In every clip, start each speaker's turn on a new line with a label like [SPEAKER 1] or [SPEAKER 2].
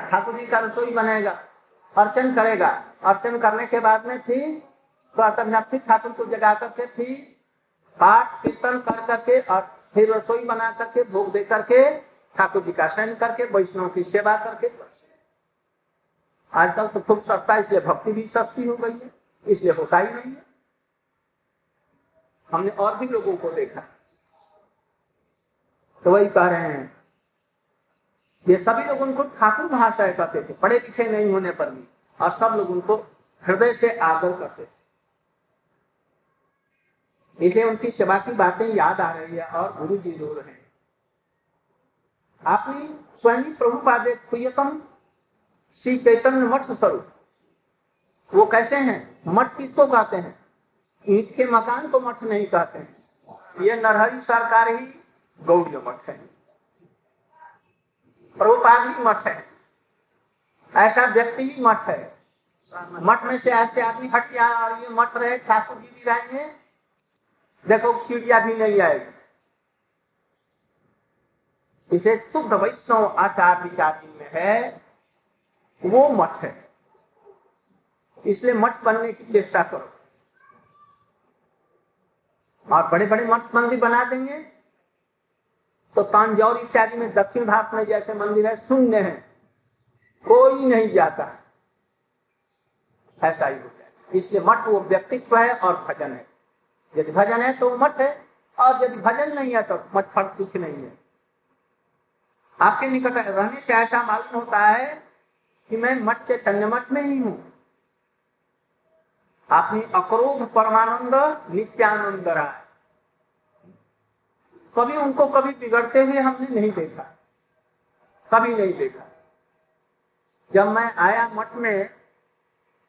[SPEAKER 1] ठाकुर जी का रसोई बनेगा, अर्चन करेगा। अर्चन करने के बाद में फिर सा फिर ठाकुर को जगा करके फिर पाठ, कीर्तन कर करके और फिर रसोई बना करके, भोग दे करके ठाकुर जी का शयन करके, वैष्णव की सेवा करके। आजकल तो खूब सस्ता, इसलिए भक्ति भी सस्ती हो गई है, इसलिए होता ही नहीं है। हमने और भी लोगों को देखा। तो वही कह रहे हैं ये सभी लोग उनको ठाकुर भाषा कहते थे, पढ़े लिखे नहीं होने पर भी, और सब लोग उनको हृदय से आदर करते थे। इसलिए उनकी सेवा की बातें याद आ रही है और गुरु जी रो रहे आपने स्वयं प्रभुपाद प्रियतम श्री चैतन्य मठ स्वरूप, वो कैसे हैं? मठ किसको कहते हैं? ईट के मकान को मठ नहीं कहते हैं। ये नरहरी सरकार ही गौड़ी मठ है। प्रभुपाद ही मठ है। ऐसा व्यक्ति ही मठ है। मठ में से ऐसे आदमी हट गया और ये मठ रहे, ठाकुर जी भी रहेंगे। देखो, चिड़िया भी नहीं आएगी। इसे शुद्ध वैष्णव आचार विचार में है। वो मठ है। इसलिए मठ बनने की चेष्टा करो। और बड़े बड़े मठ मंदिर बना देंगे। तो तांजौर इत्यादि में दक्षिण भारत में जैसे मंदिर है, शून्य है। कोई नहीं जाता। ऐसा ही होता है। इसलिए मठ वो व्यक्तित्व है और भजन है। यदि भजन है तो मठ है, और यदि भजन नहीं है तो मठ फल कुछ नहीं है। आपके निकट रहने से ऐसा मालूम होता है कि मैं मठ के तन्य मठ में ही हूँ। आपने अक्रोध परमानंद, नित्यानंद रहा कभी उनको कभी बिगड़ते हुए हमने नहीं देखा। कभी नहीं देखा। जब मैं आया मठ में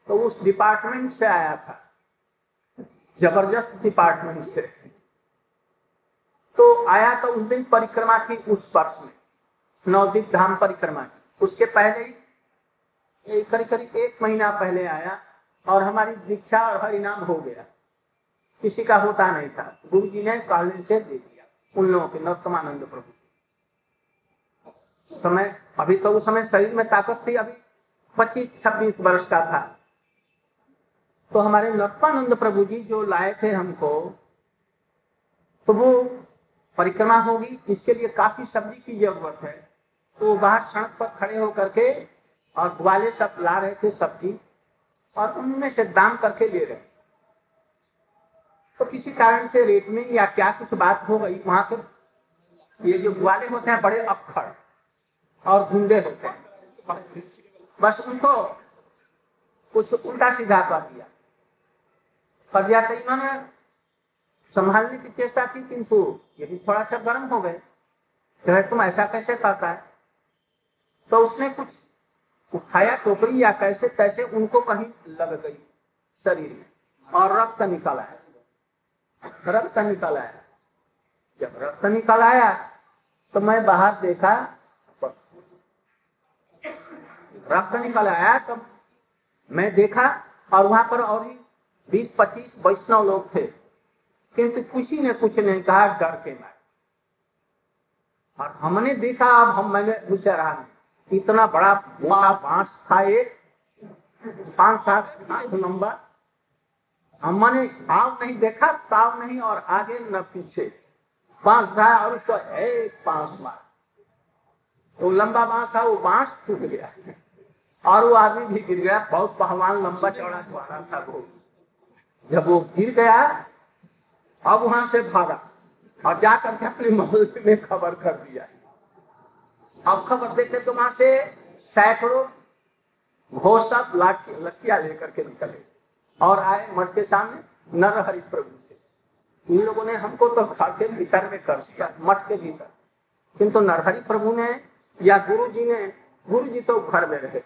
[SPEAKER 1] तो उस डिपार्टमेंट से आया था। ज़बरदस्त डिपार्टमेंट से। तो आया तो उस दिन परिक्रमा की उस वर्ष में। नवदीप धाम परिक्रमा की। उसके पहले ही करीब करीब एक महीना पहले आया, और हमारी दीक्षा और हरिनाम हो गया। किसी का होता नहीं था। गुरु जी ने कॉलेज से दे दिया। उन लोगों के नरोत्तमानंद प्रभु। समय, अभी तो उस समय शरीर में ताकत थी, अभी पच्चीस, छब्बीस वर्ष का था। तो हमारे नरोत्तमानंद प्रभु जी जो लाए थे हमको तो वो परिक्रमा होगी, इसके लिए काफ़ी सब्ज़ी की ज़रूरत है। तो बाहर सड़क पर खड़े होकर के और ग्वाले सब ला रहे थे सब्ज़ी, और उनमें से दाम करके ले रहे तो किसी कारण से रेट में या क्या कुछ बात हो गई, वहाँ के ये जो ग्वाले होते हैं, बड़े अक्षर और गुंडे होते हैं। बस उनको कुछ उल्टा सीधा कर दिया। कर दिया तो इन्होंने संभालने की चेष्टा की, किंतु ये भी थोड़ा सा गर्म हो गए। तो तुम ऐसा कैसे करता है? तो उसने कुछ उठाया टोकरी या कैसे कैसे उनको कहीं लग गई शरीर में और रक्त निकल आया रक्त निकल आया। जब रक्त निकल आया तो मैं बाहर देखा रक्त निकल आया तो मैं देखा, और वहाँ पर और ही बीस, पच्चीस वैष्णव लोग थे। किंतु किसी ने कुछ नहीं कहा, डर के मारे। और हमने देखा, अब हम मैंने मुझसे रहा, इतना बड़ा बाँस था एक पाँच सात, आठ नंबर। हमने ताव नहीं देखा ताव नहीं और आगे न पीछे। बाँस था और उसको एक बाँस मार। वो लंबा बाँस था, वो बाँस टूट गया। और वो आदमी भी गिर गया। बहुत पहलवान लंबा चौड़ा चौड़ा था वो। जब वो गिर गया, अब वहाँ से भागा और जाकर के अपने मोहल्ले में खबर कर दिया। अब खबर देते तो वहाँ से सैकड़ों घोषक लठिया लेकर के निकले। और आए मठ के सामने, नर हरि प्रभु थे इन लोगों ने हमको तो के भीतर में कर दिया, मठ के भीतर। किंतु नरहरि प्रभु ने या गुरु जी ने गुरु जी तो घर में रहे।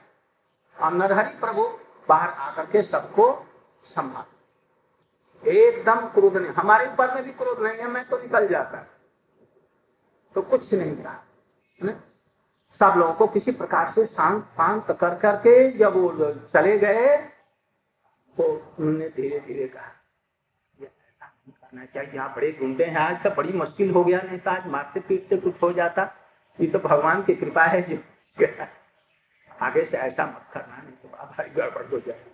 [SPEAKER 1] और नरहरि प्रभु बाहर आकर के सबको संभाल। एकदम क्रोध नहीं, हमारे ऊपर में भी क्रोध नहीं है, मैं तो निकल जाता। तो कुछ नहीं कहा सब लोगों को किसी प्रकार से शांत शांत कर करके जब वो चले गए तो उन्होंने धीरे धीरे कहा करना चाहिए। यहाँ बड़े गुंडे हैं। आज तो बड़ी मुश्किल हो गया। नहीं तो आज मारते पीटते कुछ हो जाता। ये तो भगवान की कृपा है जो आगे से ऐसा मत करना। नहीं तो भारी गड़बड़ हो जाए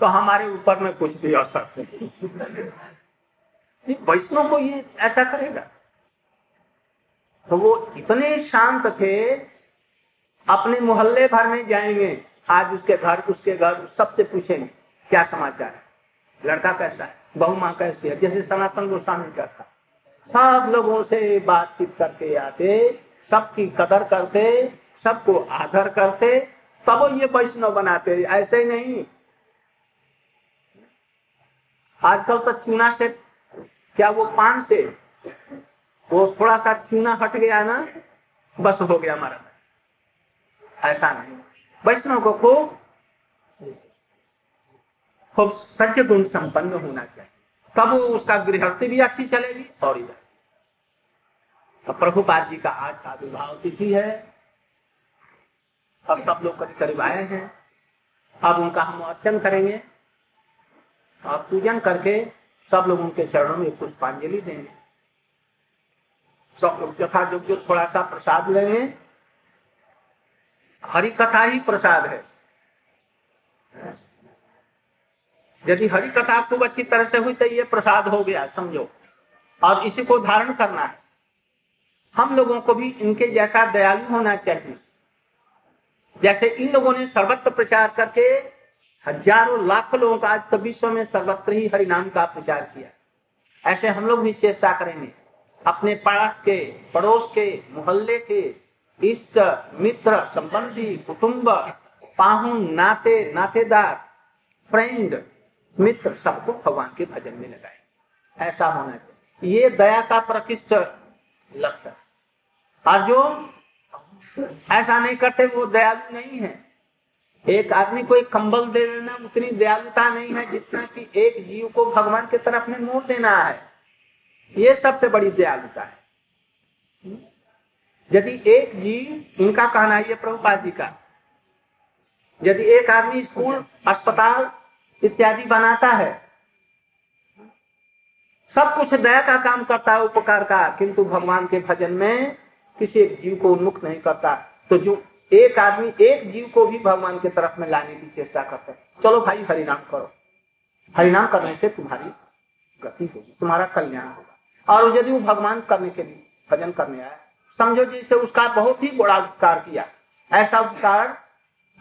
[SPEAKER 1] तो हमारे ऊपर में कुछ भी असर नहीं वैष्णव को ये ऐसा करेगा। तो वो इतने शांत थे, अपने मोहल्ले भर में जाएँगे। आज उसके घर उसके घर सबसे पूछेंगे। क्या समाचार है? लड़का कैसा है? बहु माँ कैसी है? जैसे सनातन गोस्वामी करता सब लोगों से बातचीत करके आते, सबकी कदर करते, सबको आदर करते, तब ये वैष्णव बनाते। ऐसे ही नहीं। आजकल तो चूना से क्या वो पान से वो थोड़ा सा चूना हट गया ना, बस हो गया हमारा। ऐसा नहीं। वैष्णव को खूब खूब सच्चे गुण संपन्न होना चाहिए। तब उसका गृहस्थी भी अच्छी चलेगी और इधर। तो प्रभुपाद जी का आज का विवाह तिथि है। अब सब लोग करीब करीब आए हैं। अब उनका हम अर्चन करेंगे। और पूजन करके सब लोग उनके चरणों में पुष्पांजलि देंगे। सब लोग यथा जो थोड़ा सा प्रसाद लेंगे हरि कथा ही प्रसाद है। यदि हरि कथा खूब अच्छी तरह से हुई तो ये प्रसाद हो गया, समझो। और इसी को धारण करना है। हम लोगों को भी इनके जैसा दयालु होना चाहिए। जैसे इन लोगों ने सर्वत्र प्रचार करके हज़ारों, लाखों लोगों का आज तो विश्व में सर्वत्र ही हरिनाम का प्रचार किया। ऐसे हम लोग भी चेष्टा करेंगे। अपने पास के, पड़ोस के, मोहल्ले के, इष्ट, मित्र, संबंधी, कुटुंब, पाहुन, नाते, नातेदार, फ्रेंड मित्र सबको भगवान के भजन में लगाए। ऐसा होना चाहिए। ये दया का प्रतिष्ठ लक्ष्य। और जो ऐसा नहीं करते, वो दयालु नहीं है। एक आदमी को एक कंबल दे देना, उतनी दयालुता नहीं है जितना कि एक जीव को भगवान की तरफ़ में मोड़ देना है। ये सबसे बड़ी दयालुता है। यदि एक जीव इनका कहना है ये प्रभुपाद जी का, यदि एक आदमी स्कूल, अस्पताल इत्यादि बनाता है। सब कुछ दया का काम करता है उपकार का, किंतु भगवान के भजन में किसी एक जीव को उन्मुख नहीं करता। तो जो एक आदमी, एक जीव को भी भगवान के तरफ़ में लाने की चेष्टा करता है। चलो भाई, हरिनाम करो। हरिनाम करने से तुम्हारी गति होगी, तुम्हारा कल्याण होगा। और यदि वो भगवान करने के लिए भजन करने आया, समझो जैसे उसका बहुत ही बड़ा उपकार किया। ऐसा उपकार,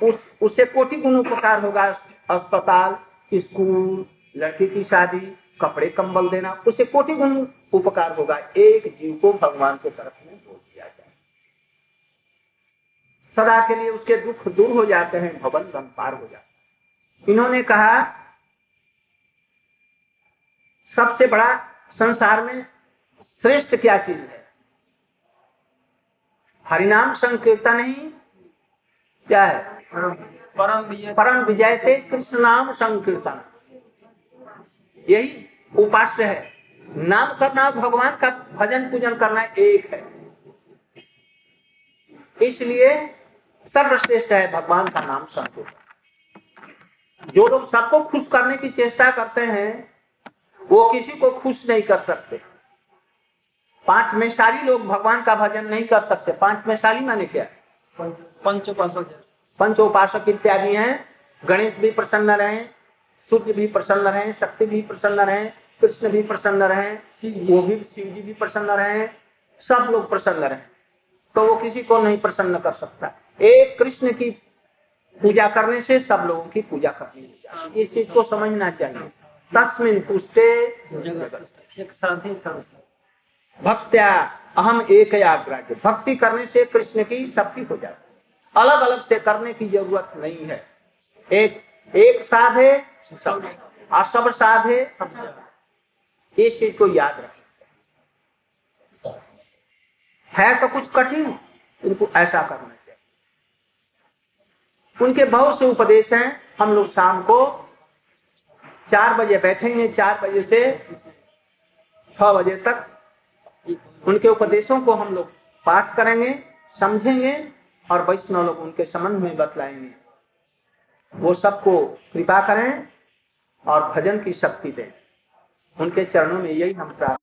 [SPEAKER 1] उस उससे कोटि गुण उपकार होगा, अस्पताल स्कूल, लड़की की शादी, कपड़े कंबल देना, उसे कोटि गुण उपकार होगा। एक जीव को भगवान के तरफ़ में बोल दिया जाए। सदा के लिए उसके दुख दूर हो जाते हैं, भवन बन पार हो जाता इन्होंने कहा, सबसे बड़ा संसार में श्रेष्ठ क्या चीज़ है? हरिनाम संकीर्तन ही क्या है? परम परम विजय थे कृष्ण नाम संकीर्तन। यही उपास्य है। नाम करना भगवान का भजन पूजन करना एक है। इसलिए सर्वश्रेष्ठ है भगवान का नाम संकीर्तन। जो लोग सबको खुश करने की चेष्टा करते हैं, वो किसी को खुश नहीं कर सकते। पाँच में लोग भगवान का भजन नहीं कर सकते। पाँच में माने क्या?
[SPEAKER 2] पंच
[SPEAKER 1] पंचोपासक इत्यादि हैं। गणेश भी प्रसन्न रहे सूर्य भी प्रसन्न रहे शक्ति भी प्रसन्न रहे कृष्ण भी प्रसन्न रहे वो भी शिव जी भी प्रसन्न रहे सब लोग प्रसन्न रहे। तो वो किसी को नहीं प्रसन्न कर सकता। एक कृष्ण की पूजा करने से सब लोगों की पूजा करनी इस चीज़ को समझना चाहिए। तस्मिन पुष्टे भक्त्या अहम एक याग्राह्य भक्ति करने से कृष्ण की शक्ति हो जाती अलग अलग से करने की ज़रूरत नहीं है। एक एक साधे सब और सब साधे इस चीज़ को याद रखें। है तो कुछ कठिन, इनको ऐसा करना चाहिए। उनके बहुत से उपदेश हैं, हम लोग शाम को चार बजे बैठेंगे, चार बजे से छह बजे तक। उनके उपदेशों को हम लोग पाठ करेंगे, समझेंगे और वैष्णव लोग उनके संबंध में बतलाएँगे। वो सबको कृपा करें और भजन की शक्ति दें। उनके चरणों में यही हम प्राप्त